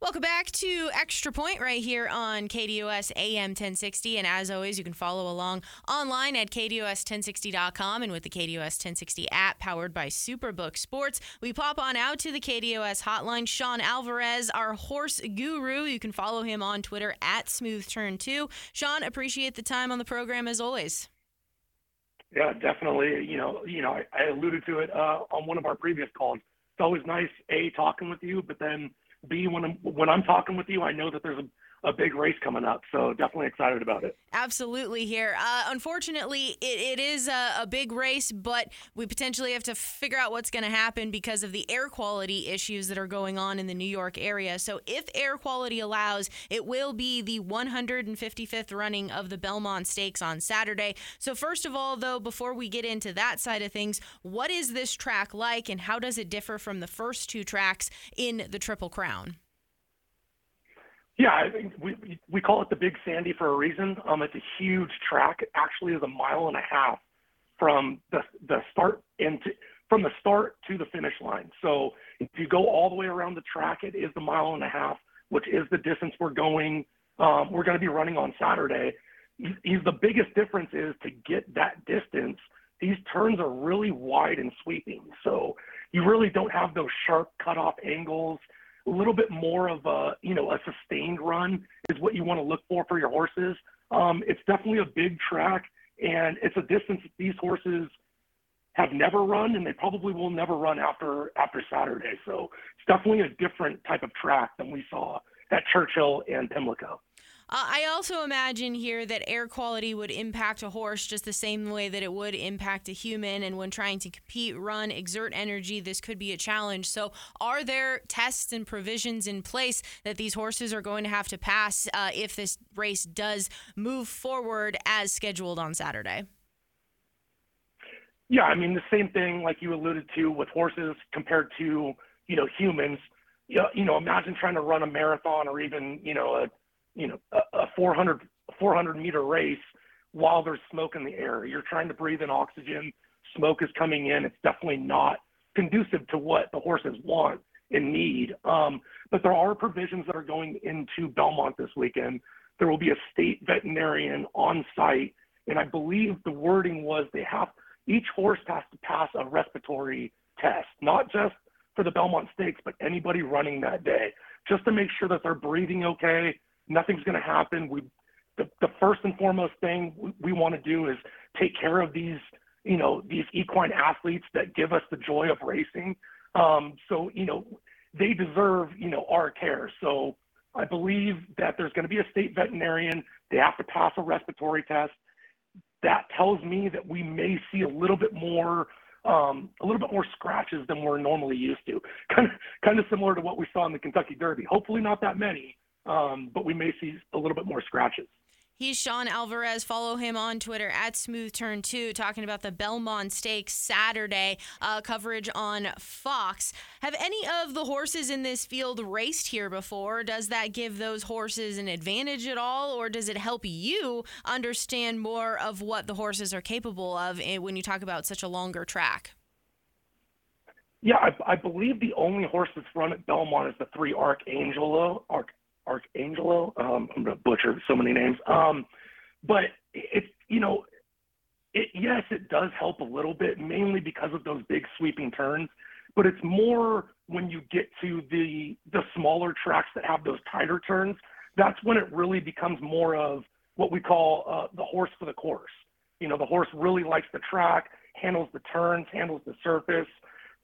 Welcome back to Extra Point right here on KDOS AM 1060. And as always, you can follow along online at KDOS1060.com and with the KDOS 1060 app powered by Superbook Sports. We pop on out to the KDOS hotline. Sean Alvarez, our horse guru. You can follow him on Twitter at SmoothTurn2. Sean, appreciate the time on the program as always. Yeah, definitely. You know, you know, I, I alluded to it uh, on one of our previous calls. It's always nice, A, talking with you, but then – B, when I'm when I'm talking with you, I know that there's a a big race coming up. So definitely excited about it. Absolutely here. Uh, unfortunately, it, it is a, a, big race, but we potentially have to figure out what's going to happen because of the air quality issues that are going on in the New York area. So if air quality allows, it will be the 155th running of the Belmont Stakes on Saturday. So first of all, though, before we get into that side of things, what is this track like and how does it differ from the first two tracks in the Triple Crown? Yeah, I think we we call it the Big Sandy for a reason. Um, it's a huge track. It actually is a mile and a half from the the start into from the start to the finish line. So if you go all the way around the track, it is the mile and a half, which is the distance we're going. Um, we're going to be running on Saturday. Is the biggest difference is to get that distance. These turns are really wide and sweeping, so you really don't have those sharp cutoff angles a little bit more of a you know a sustained run is what you want to look for for your horses. Um, it's definitely a big track, and it's a distance these horses have never run, and they probably will never run after after Saturday. So it's definitely a different type of track than we saw at Churchill and Pimlico. Uh, I also imagine here that air quality would impact a horse just the same way that it would impact a human. And when trying to compete, run, exert energy, this could be a challenge. So, are there tests and provisions in place that these horses are going to have to pass uh, if this race does move forward as scheduled on Saturday? Yeah, I mean the same thing like you alluded to with horses compared to you know humans. You know, imagine trying to run a marathon or even you know a you know, a, a 400, 400 meter race while there's smoke in the air. You're trying to breathe in oxygen. Smoke is coming in. It's definitely not conducive to what the horses want and need. Um, but there are provisions that are going into Belmont this weekend. There will be a state veterinarian on site, and I believe the wording was they have each horse has to pass a respiratory test, not just for the Belmont Stakes, but anybody running that day, just to make sure that they're breathing okay, nothing's going to happen. We, the, the first and foremost thing we, we want to do is take care of these, you know, these equine athletes that give us the joy of racing. Um, so, you know, they deserve, you know, our care. So I believe that there's going to be a state veterinarian. They have to pass a respiratory test. That tells me that we may see a little bit more um, a little bit more scratches than we're normally used to. Kind of, kind of similar to what we saw in the Kentucky Derby. Hopefully not that many, um, but we may see a little bit more scratches. He's Sean Alvarez. Follow him on Twitter at Smooth Turn 2, talking about the Belmont Stakes Saturday uh, coverage on Fox. Have any of the horses in this field raced here before? Does that give those horses an advantage at all, or does it help you understand more of what the horses are capable of eh, when you talk about such a longer track? Yeah, I, I believe the only horse that's run at Belmont is the three Arcangelo, Arch, Arcangelo. Um, I'm to butcher so many names. Um, but it's, you know, it, yes, it does help a little bit, mainly because of those big sweeping turns. But it's more when you get to the the smaller tracks that have those tighter turns. That's when it really becomes more of what we call uh, the horse for the course. You know, the horse really likes the track, handles the turns, handles the surface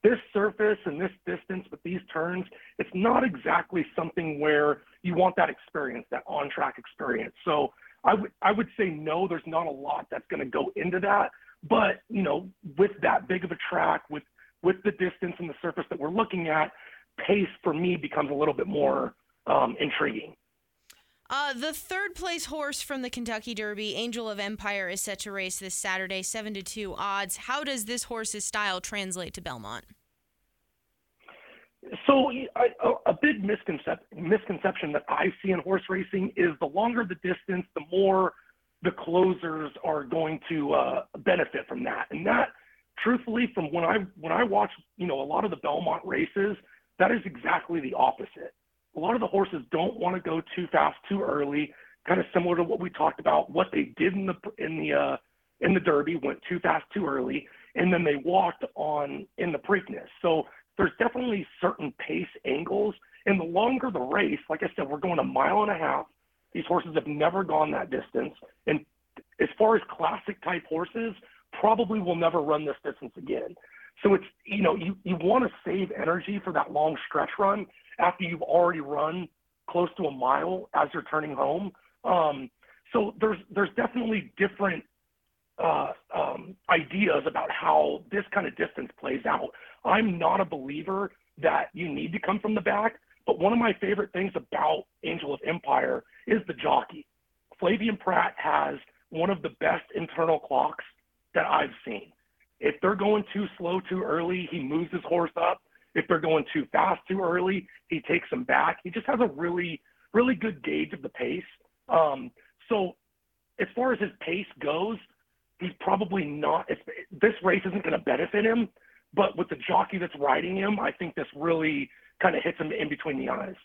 this surface and this distance with these turns, it's not exactly something where you want that experience, that on track experience. So I would I would say no, there's not a lot that's going to go into that. But you know, with that big of a track, with with the distance and the surface that we're looking at, pace for me becomes a little bit more um, intriguing. Uh, the third place horse from the Kentucky Derby, Angel of Empire, is set to race this Saturday, seven to two odds. How does this horse's style translate to Belmont? So, a, big misconception, misconception that I see in horse racing is the longer the distance, the more the closers are going to uh, benefit from that. And that, truthfully, from when I when I watch, you know, a lot of the Belmont races, that is exactly the opposite. A lot of the horses don't want to go too fast too early, kind of similar to what we talked about. What they did in the in the uh, in the Derby went too fast too early, and then they walked on in the Preakness. So there's definitely certain pace angles, and the longer the race, like I said, we're going a mile and a half. These horses have never gone that distance, and as far as classic type horses, probably will never run this distance again. So it's you know you you want to save energy for that long stretch run after you've already run close to a mile as you're turning home. Um, so there's there's definitely different uh, um, ideas about how this kind of distance plays out. I'm not a believer that you need to come from the back, but one of my favorite things about Angel of Empire is the jockey. Flavien Prat has one of the best internal clocks that I've seen. If they're going too slow too early, he moves his horse up. If they're going too fast too early, he takes them back. He just has a really, really good gauge of the pace. Um, so, as far as his pace goes, he's probably not. this race isn't going to benefit him, but with the jockey that's riding him, I think this really kind of hits him in between the eyes.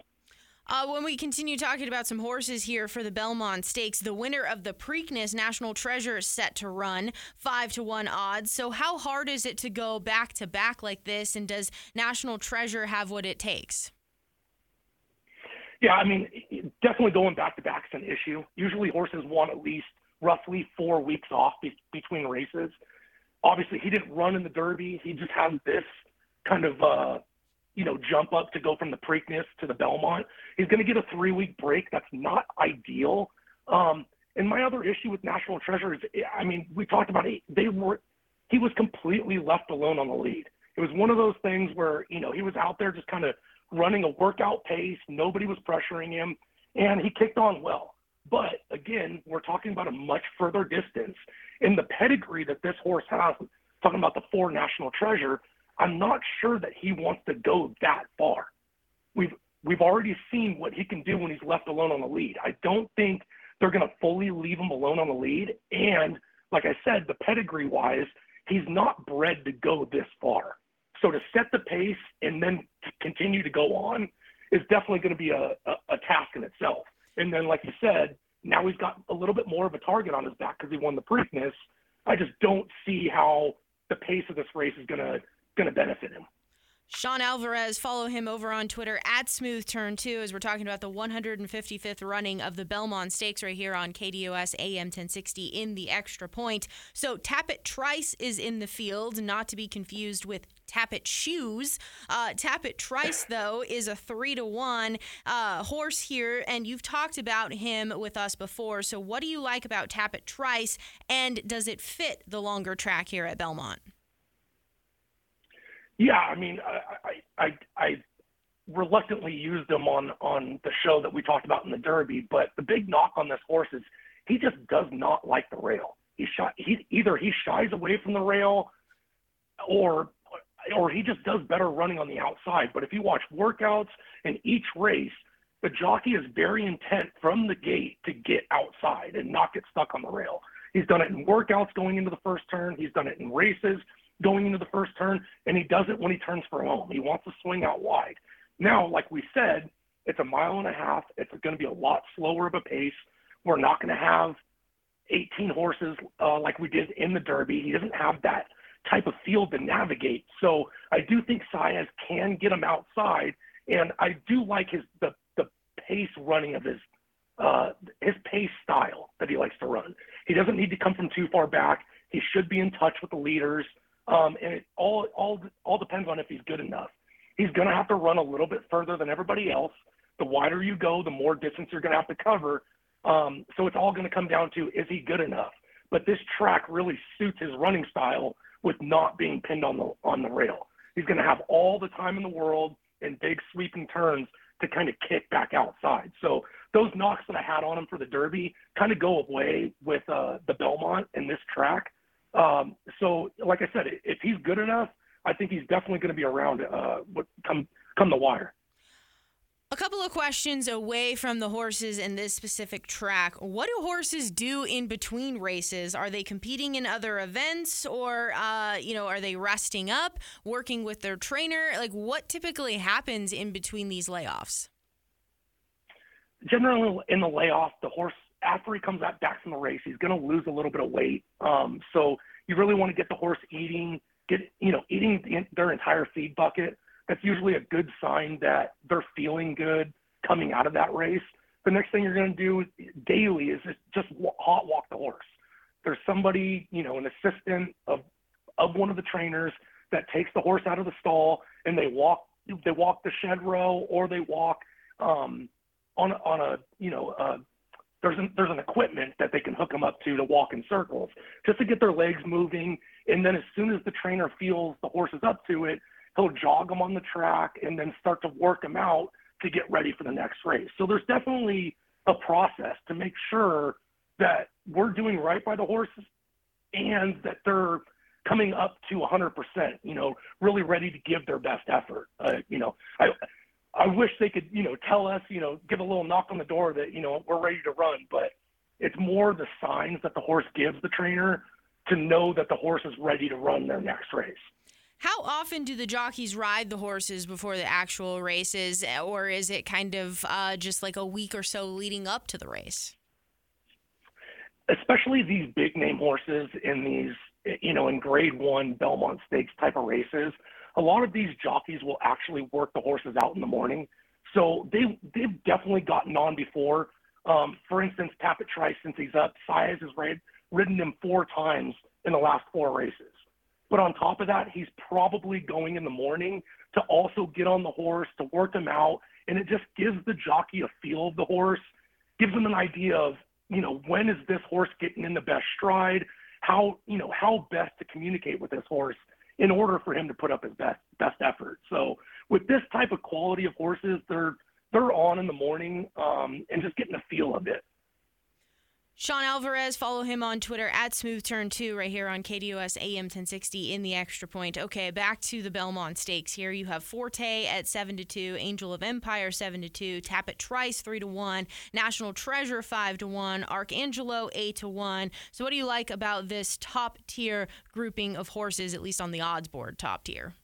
Uh, when we continue talking about some horses here for the Belmont Stakes, the winner of the Preakness National Treasure is set to run five to one odds. So, how hard is it to go back to back like this? And does National Treasure have what it takes? Yeah, I mean, definitely going back to back is an issue. Usually, horses want at least roughly four weeks off be- between races. Obviously, he didn't run in the Derby. He just has this kind of uh, you know, jump up to go from the Preakness to the Belmont. He's going to get a three week break. That's not ideal. Um, and my other issue with National Treasure is, I mean, we talked about it. They were, he was completely left alone on the lead. It was one of those things where, you know, he was out there just kind of running a workout pace. Nobody was pressuring him, and he kicked on well. But again, we're talking about a much further distance. In the pedigree that this horse has, talking about the four National Treasure, I'm not sure that he wants to go that far. We've we've already seen what he can do when he's left alone on the lead. I don't think they're going to fully leave him alone on the lead. And like I said, the pedigree wise, he's not bred to go this far. So to set the pace and then to continue to go on is definitely going to be a, a, a task in itself. And then, like you said, now he's got a little bit more of a target on his back because he won the Preakness. I just don't see how the pace of this race is going to going to benefit him. Sean Alvarez, follow him over on Twitter at Smooth Turn 2 as we're talking about the 155th running of the Belmont Stakes right here on KDOS AM 1060 in the extra point. So Tapit Trice is in the field, not to be confused with Tapit Shoes. Uh, Tapit Trice, though, is a three to one uh, horse here, and you've talked about him with us before. So what do you like about Tapit Trice, and does it fit the longer track here at Belmont? Yeah, I mean, I, I, I, I reluctantly used him on on the show that we talked about in the Derby, but the big knock on this horse is he just does not like the rail. He shy, he either he shies away from the rail, or or he just does better running on the outside. But if you watch workouts in each race, the jockey is very intent from the gate to get outside and not get stuck on the rail. He's done it in workouts going into the first turn. He's done it in races going into the first turn, and he does it when he turns for home. He wants to swing out wide. Now, like we said, it's a mile and a half. It's going to be a lot slower of a pace. We're not going to have 18 horses uh, like we did in the Derby. He doesn't have that type of field to navigate. So I do think Saez can get him outside, and I do like his the the pace running of his uh, his pace style that he likes to run. He doesn't need to come from too far back. He should be in touch with the leaders. Um, and it all all all depends on if he's good enough. He's going to have to run a little bit further than everybody else. The wider you go, the more distance you're going to have to cover. Um, so it's all going to come down to is he good enough? But this track really suits his running style with not being pinned on the on the rail. He's going to have all the time in the world and big sweeping turns to kind of kick back outside. So those knocks that I had on him for the Derby kind of go away with uh, the Belmont and this track. Um, so, like I said, if he's good enough, I think he's definitely going to be around uh, come come the wire. A couple of questions away from the horses in this specific track. What do horses do in between races? Are they competing in other events, or uh, you know, are they resting up, working with their trainer? Like, what typically happens in between these layoffs? generally in the layoff, the horse after he comes back from the race, he's going to lose a little bit of weight. Um, so you really want to get the horse eating, get you know eating the, their entire feed bucket. That's usually a good sign that they're feeling good coming out of that race. The next thing you're going to do daily is just just hot walk the horse. There's somebody, you know, an assistant of of one of the trainers that takes the horse out of the stall and they walk they walk the shed row or they walk um, on on a you know uh, there's an, there's an equipment that they can hook them up to to walk in circles just to get their legs moving and then as soon as the trainer feels the horse is up to it he'll jog them on the track and then start to work them out to get ready for the next race so there's definitely a process to make sure that we're doing right by the horses and that they're coming up to 100%, you know, really ready to give their best effort. Uh, you know, I, I wish they could, you know, tell us, you know, give a little knock on the door that, you know, we're ready to run, but it's more the signs that the horse gives the trainer to know that the horse is ready to run their next race. How often do the jockeys ride the horses before the actual races, or is it kind of uh, just like a week or so leading up to the race? Especially these big name horses in these you know, in grade one Belmont Stakes type of races, a lot of these jockeys will actually work the horses out in the morning. So they they've definitely gotten on before. Um, for instance, Tapit Trice, since he's up, Saez has rid, ridden him four times in the last four races. But on top of that, he's probably going in the morning to also get on the horse to work him out, and it just gives the jockey a feel of the horse, gives them an idea of you know when is this horse getting in the best stride, how you know how best to communicate with this horse in order for him to put up his best best effort. So with this type of quality of horses, they're they're on in the morning um, and just getting a feel of it. Sean Alvarez, follow him on Twitter at Smooth Turn 2 right here on KDOS AM 1060 in the extra point. Okay, back to the Belmont Stakes here. You have Forte at 7 to 2, Angel of Empire 7 to 2, Tapit Trice 3 to 1, National Treasure 5 to 1, Arcangelo 8 to 1. So what do you like about this top tier grouping of horses at least on the odds board top tier?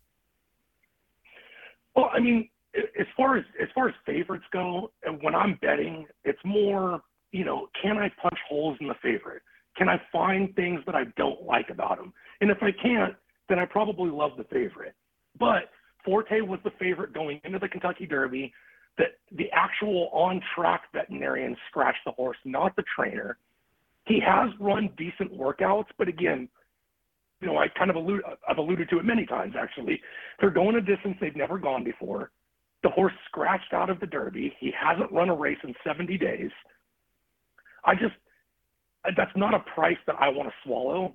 Well, I mean, as far as as far as favorites go, when I'm betting, it's more you know, can I punch holes in the favorite? Can I find things that I don't like about him? And if I can't, then I probably love the favorite. But Forte was the favorite going into the Kentucky Derby. That the actual on-track veterinarian scratched the horse, not the trainer. He has run decent workouts, but again, you know, I kind of allude, I've alluded to it many times actually. They're going a distance they've never gone before. The horse scratched out of the Derby. He hasn't run a race in 70 days. I just that's not a price that I want to swallow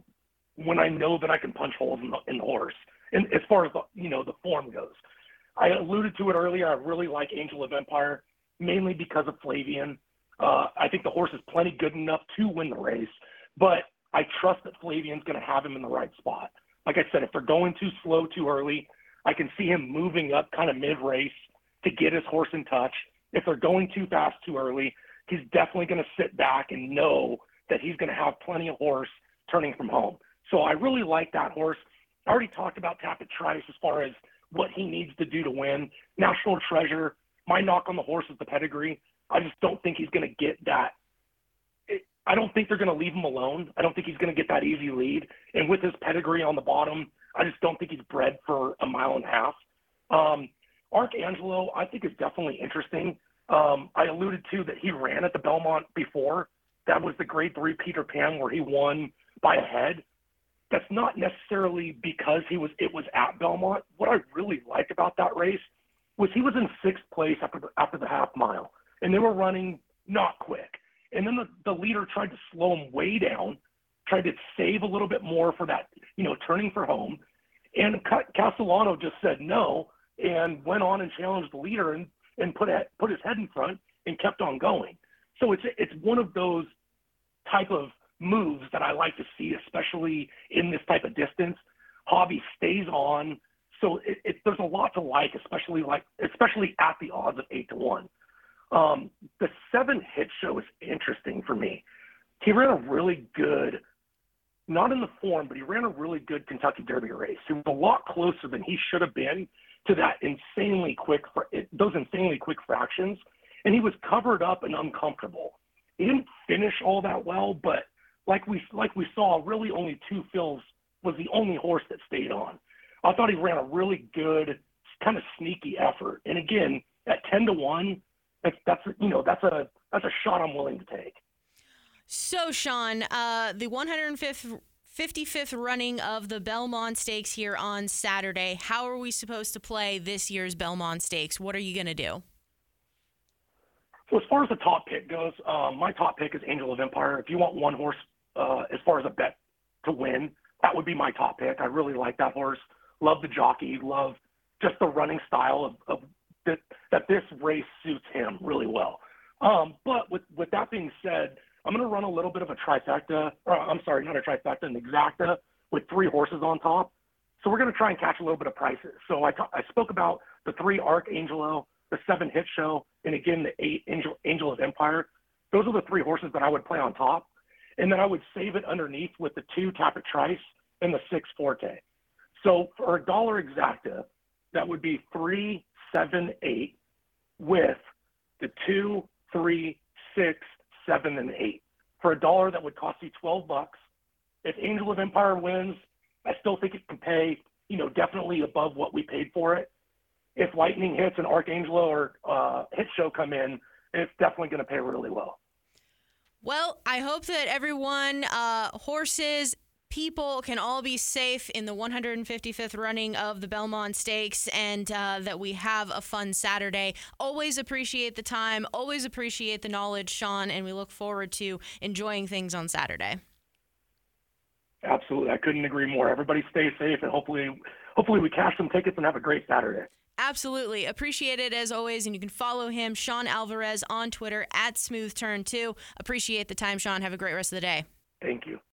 when I know that I can punch holes in the, in the horse. And as far as the, you know the form goes, I alluded to it earlier. I really like Angel of Empire mainly because of Flavien. Uh, I think the horse is plenty good enough to win the race, but I trust that Flavien's going to have him in the right spot. Like I said, if they're going too slow too early, I can see him moving up kind of mid race to get his horse in touch. If they're going too fast too early, he's definitely going to sit back and know that he's going to have plenty of horse turning from home. So I really like that horse. I already talked about Tapit Trice as far as what he needs to do to win. National Treasure, my knock on the horse is the pedigree. I just don't think he's going to get that. I don't think they're going to leave him alone. I don't think he's going to get that easy lead. And with his pedigree on the bottom, I just don't think he's bred for a mile and a half. Um, Arcangelo, I think is definitely interesting. Um, I alluded to that he ran at the Belmont before. That was the grade three Peter Pan where he won by a head. That's not necessarily because he was it was at Belmont. What I really liked about that race was he was in sixth place after the, after the half mile, and they were running not quick. And then the, the leader tried to slow him way down, tried to save a little bit more for that, you know, turning for home. And Castellano just said no and went on and challenged the leader and and put a, put his head in front and kept on going. So it's it's one of those type of moves that I like to see, especially in this type of distance. Hobby stays on, so it, it, there's a lot to like, especially like especially at the odds of eight to one. Um, the seven Hit Show is interesting for me. He ran a really good, not in the form, but he ran a really good Kentucky Derby race. He was a lot closer than he should have been to that insanely quick those insanely quick fractions. and he was covered up and uncomfortable. He didn't finish all that well, but like we like we saw, really only Two Phil's was the only horse that stayed on. I thought he ran a really good, kind of sneaky effort. And again, at ten to one, that's that's you know that's a that's a shot I'm willing to take. So Sean, uh, the 105th 55th running of the Belmont Stakes here on Saturday. How are we supposed to play this year's Belmont Stakes? What are you going to do? So as far as the top pick goes, um, my top pick is Angel of Empire. If you want one horse uh, as far as a bet to win, that would be my top pick. I really like that horse. Love the jockey. Love just the running style of, of that, that this race suits him really well. Um, but with with that being said, I'm going to run a little bit of a trifecta. Or, I'm sorry, not a trifecta, an exacta with three horses on top. So we're going to try and catch a little bit of prices. So I, spoke about the three Arcangelo, the seven Hit Show, and again the eight Angel, Angel of Empire. Those are the three horses that I would play on top, and then I would save it underneath with the two Tapit Trice and the six Forte. So for a dollar exacta, that would be three, seven, eight, with the two, three, six, seven, and eight. For a dollar, that would cost you 12 bucks. If Angel of Empire wins, I still think it can pay, you know, definitely above what we paid for it. If Lightning hits and Arcangelo or uh, Hit Show come in, it's definitely going to pay really well. Well, I hope that everyone, uh, horses, people can all be safe in the 155th running of the Belmont Stakes and uh, that we have a fun Saturday. Always appreciate the time, always appreciate the knowledge, Sean, and we look forward to enjoying things on Saturday. Absolutely. I couldn't agree more. Everybody stay safe and hopefully hopefully we cash some tickets and have a great Saturday. Absolutely. Appreciate it as always. And you can follow him, Sean Alvarez, on Twitter at Smooth Turn 2. Appreciate the time, Sean. Have a great rest of the day. Thank you.